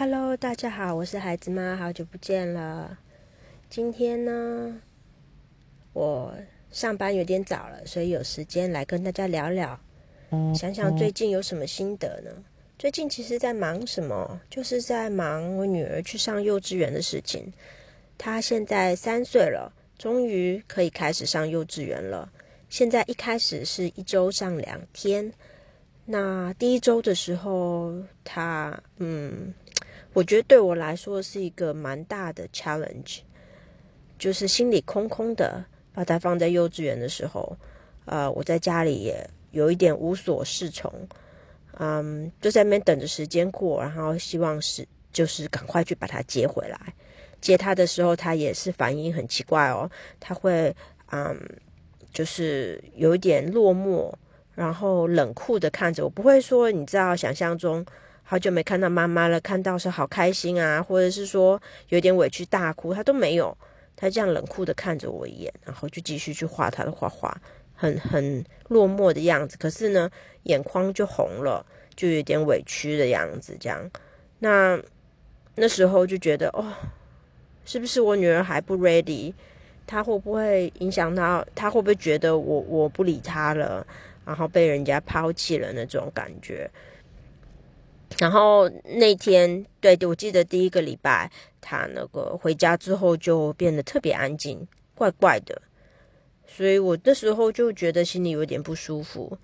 Hello，大家好，我是孩子妈，好久不见了。今天呢，我上班有点早了，所以有时间来跟大家聊聊，想想最近有什么心得呢？最近其实在忙什么？就是在忙我女儿去上幼稚园的事情。她现在三岁了，终于可以开始上幼稚园了。现在一开始是一周上两天。那第一周的时候，她嗯。我觉得对我来说是一个蛮大的 challenge，就是心里空空的，把它放在幼稚园的时候，呃，我在家里也有一点无所适从，嗯，就在那边等着时间过，然后希望是就是赶快去把他接回来。接他的时候，他也是反应很奇怪哦，他会嗯，就是有一点落寞，然后冷酷的看着我，不会说你知道想象中。好久没看到妈妈了，看到是好开心啊，或者是说有点委屈大哭，他都没有，他这样冷酷的看着我一眼，然后就继续去画他的画画，很很落寞的样子。可是呢，眼眶就红了，就有点委屈的样子。这样，那那时候就觉得，哦，是不是我女儿还不 ready？她会不会影响到？她会不会觉得我我不理她了，然后被人家抛弃了那种感觉？然后那天，对，我记得第一个礼拜，他那个回家之后就变得特别安静，怪怪的，所以我那时候就觉得心里有点不舒服。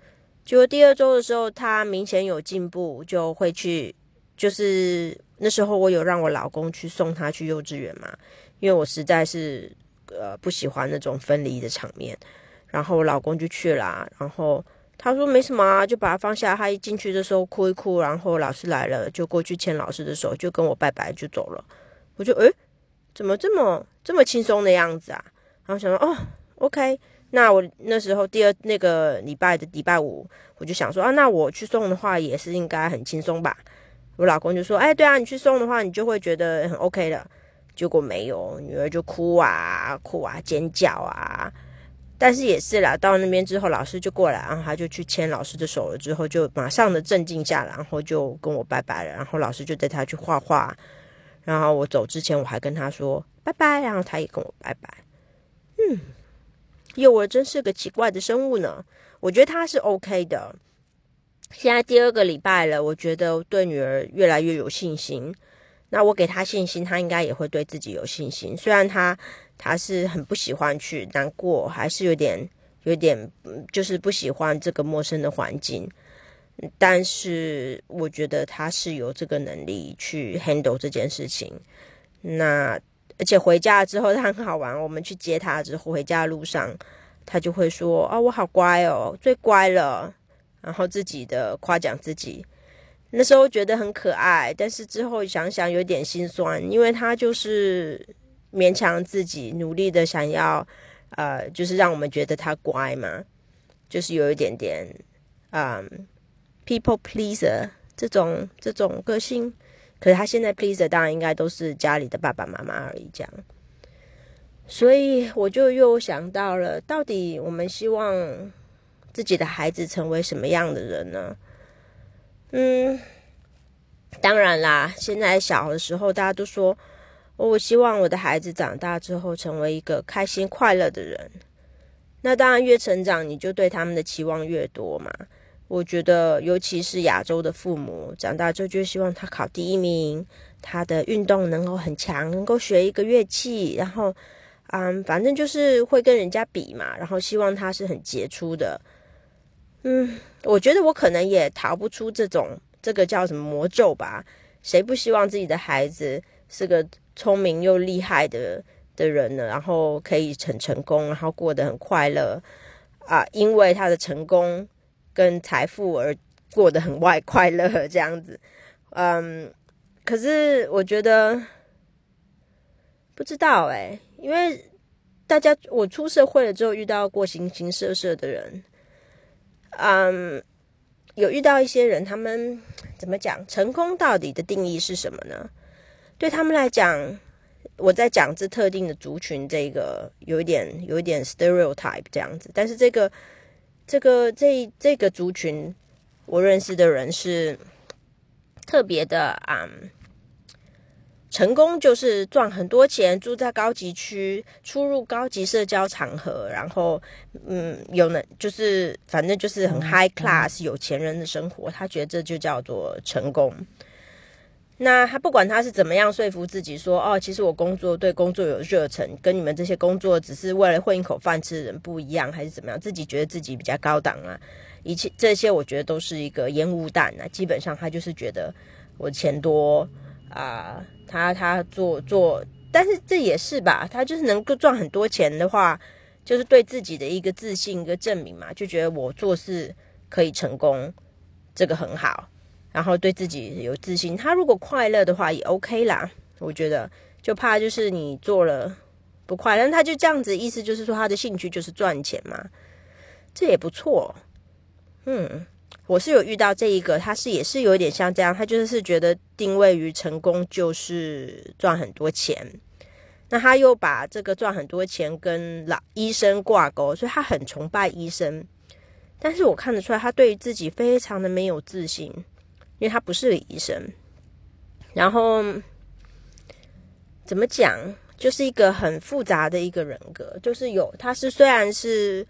结果第二周的时候，他明显有进步，就会去，就是那时候我有让我老公去送他去幼稚园嘛，因为我实在是呃不喜欢那种分离的场面，然后我老公就去了，然后。他说没什么啊，就把他放下。他一进去的时候哭一哭，然后老师来了，就过去牵老师的手，就跟我拜拜就走了。我就诶，怎么这么这么轻松的样子啊？然后想说哦，OK，那我那时候第二那个礼拜的礼拜五，我就想说啊，那我去送的话也是应该很轻松吧？我老公就说，哎，对啊，你去送的话，你就会觉得很 OK 的。结果没有，女儿就哭啊哭啊尖叫啊。但是也是啦，到那边之后，老师就过来，然后他就去牵老师的手了，之后就马上的镇静下来，然后就跟我拜拜了。然后老师就带他去画画，然后我走之前我还跟他说拜拜，然后他也跟我拜拜。嗯，幼儿真是个奇怪的生物呢。我觉得他是 OK 的。现在第二个礼拜了，我觉得对女儿越来越有信心。那我给他信心，他应该也会对自己有信心。虽然他。他是很不喜欢去难过，还是有点有点，就是不喜欢这个陌生的环境。但是我觉得他是有这个能力去 handle 这件事情。那而且回家之后他很好玩，我们去接他之后回家的路上，他就会说：“啊，我好乖哦，最乖了。”然后自己的夸奖自己，那时候觉得很可爱，但是之后想想有点心酸，因为他就是。勉强自己努力的想要，呃，就是让我们觉得他乖嘛，就是有一点点，嗯，people pleaser 这种这种个性。可是他现在 pleaser 当然应该都是家里的爸爸妈妈而已，这样。所以我就又想到了，到底我们希望自己的孩子成为什么样的人呢？嗯，当然啦，现在小的时候大家都说。我希望我的孩子长大之后成为一个开心快乐的人。那当然，越成长你就对他们的期望越多嘛。我觉得，尤其是亚洲的父母，长大之后就希望他考第一名，他的运动能够很强，能够学一个乐器，然后，嗯，反正就是会跟人家比嘛。然后希望他是很杰出的。嗯，我觉得我可能也逃不出这种这个叫什么魔咒吧。谁不希望自己的孩子是个？聪明又厉害的的人呢，然后可以很成功，然后过得很快乐啊！因为他的成功跟财富而过得很外快乐这样子，嗯，可是我觉得不知道哎，因为大家我出社会了之后遇到过形形色色的人，嗯，有遇到一些人，他们怎么讲成功到底的定义是什么呢？对他们来讲，我在讲这特定的族群，这个有一点有一点 stereotype 这样子。但是这个这个这这个族群，我认识的人是特别的啊，成功就是赚很多钱，住在高级区，出入高级社交场合，然后嗯，有能，就是反正就是很 high class 有钱人的生活，他觉得这就叫做成功。那他不管他是怎么样说服自己说，哦，其实我工作对工作有热忱，跟你们这些工作只是为了混一口饭吃的人不一样，还是怎么样？自己觉得自己比较高档啊，一切这些我觉得都是一个烟雾弹啊。基本上他就是觉得我钱多啊，他他做做，但是这也是吧，他就是能够赚很多钱的话，就是对自己的一个自信一个证明嘛，就觉得我做事可以成功，这个很好。然后对自己有自信，他如果快乐的话也 OK 啦。我觉得就怕就是你做了不快乐，他就这样子，意思就是说他的兴趣就是赚钱嘛，这也不错。嗯，我是有遇到这一个，他是也是有点像这样，他就是觉得定位于成功就是赚很多钱，那他又把这个赚很多钱跟老医生挂钩，所以他很崇拜医生，但是我看得出来他对于自己非常的没有自信。因为他不是医生，然后怎么讲，就是一个很复杂的一个人格，就是有他是虽然是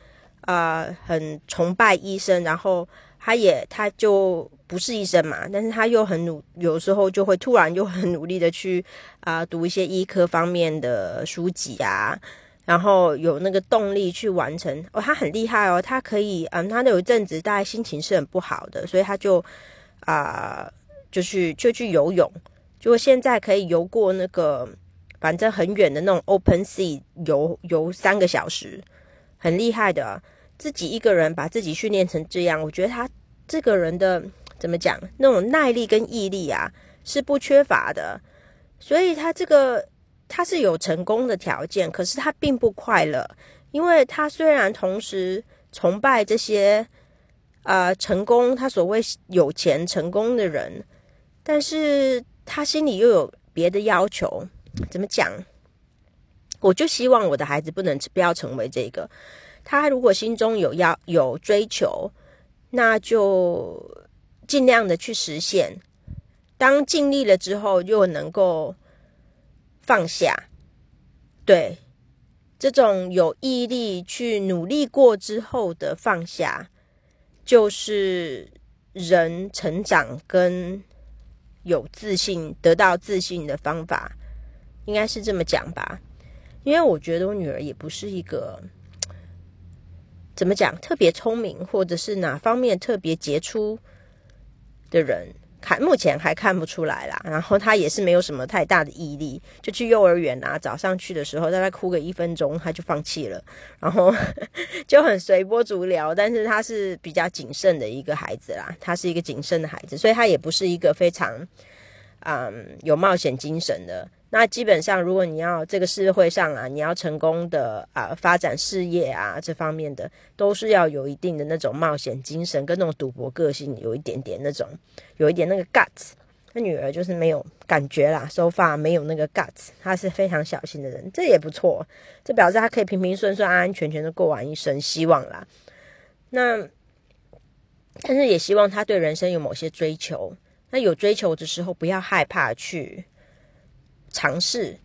呃很崇拜医生，然后他也他就不是医生嘛，但是他又很努，有时候就会突然就很努力的去啊读一些医科方面的书籍啊，然后有那个动力去完成哦，他很厉害哦，他可以嗯，他有一阵子大概心情是很不好的，所以他就。啊，就去就去游泳，就现在可以游过那个反正很远的那种 open sea，游游三个小时，很厉害的。自己一个人把自己训练成这样，我觉得他这个人的怎么讲，那种耐力跟毅力啊是不缺乏的。所以他这个他是有成功的条件，可是他并不快乐，因为他虽然同时崇拜这些。啊，成功，他所谓有钱成功的人，但是他心里又有别的要求。怎么讲？我就希望我的孩子不能不要成为这个。他如果心中有要有追求，那就尽量的去实现。当尽力了之后，又能够放下。对，这种有毅力去努力过之后的放下。就是人成长跟有自信、得到自信的方法，应该是这么讲吧？因为我觉得我女儿也不是一个怎么讲特别聪明，或者是哪方面特别杰出的人。看，目前还看不出来啦。然后他也是没有什么太大的毅力，就去幼儿园啊。早上去的时候，大概哭个一分钟，他就放弃了。然后 就很随波逐流。但是他是比较谨慎的一个孩子啦，他是一个谨慎的孩子，所以他也不是一个非常嗯有冒险精神的。那基本上，如果你要这个社会上啊，你要成功的啊，发展事业啊，这方面的都是要有一定的那种冒险精神，跟那种赌博个性有一点点那种，有一点那个 guts。他女儿就是没有感觉啦，so far 没有那个 guts，她是非常小心的人，这也不错，这表示她可以平平顺顺、安安全全的过完一生，希望啦。那但是也希望他对人生有某些追求，那有追求的时候，不要害怕去。尝试，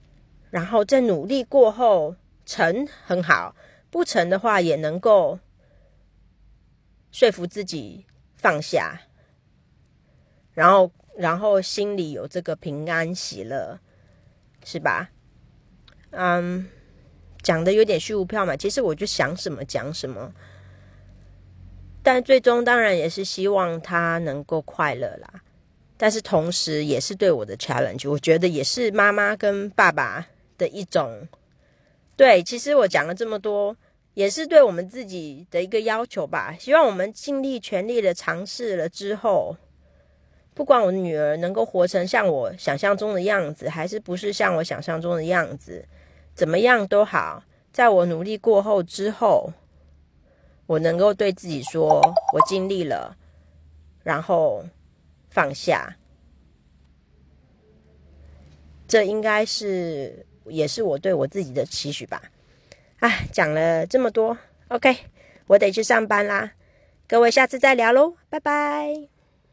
然后在努力过后成很好，不成的话也能够说服自己放下，然后然后心里有这个平安喜乐，是吧？嗯，讲的有点虚无缥缈，其实我就想什么讲什么，但最终当然也是希望他能够快乐啦。但是同时也是对我的 challenge，我觉得也是妈妈跟爸爸的一种对。其实我讲了这么多，也是对我们自己的一个要求吧。希望我们尽力全力的尝试了之后，不管我女儿能够活成像我想象中的样子，还是不是像我想象中的样子，怎么样都好，在我努力过后之后，我能够对自己说，我尽力了，然后。放下，这应该是也是我对我自己的期许吧。哎，讲了这么多，OK，我得去上班啦。各位，下次再聊喽，拜拜。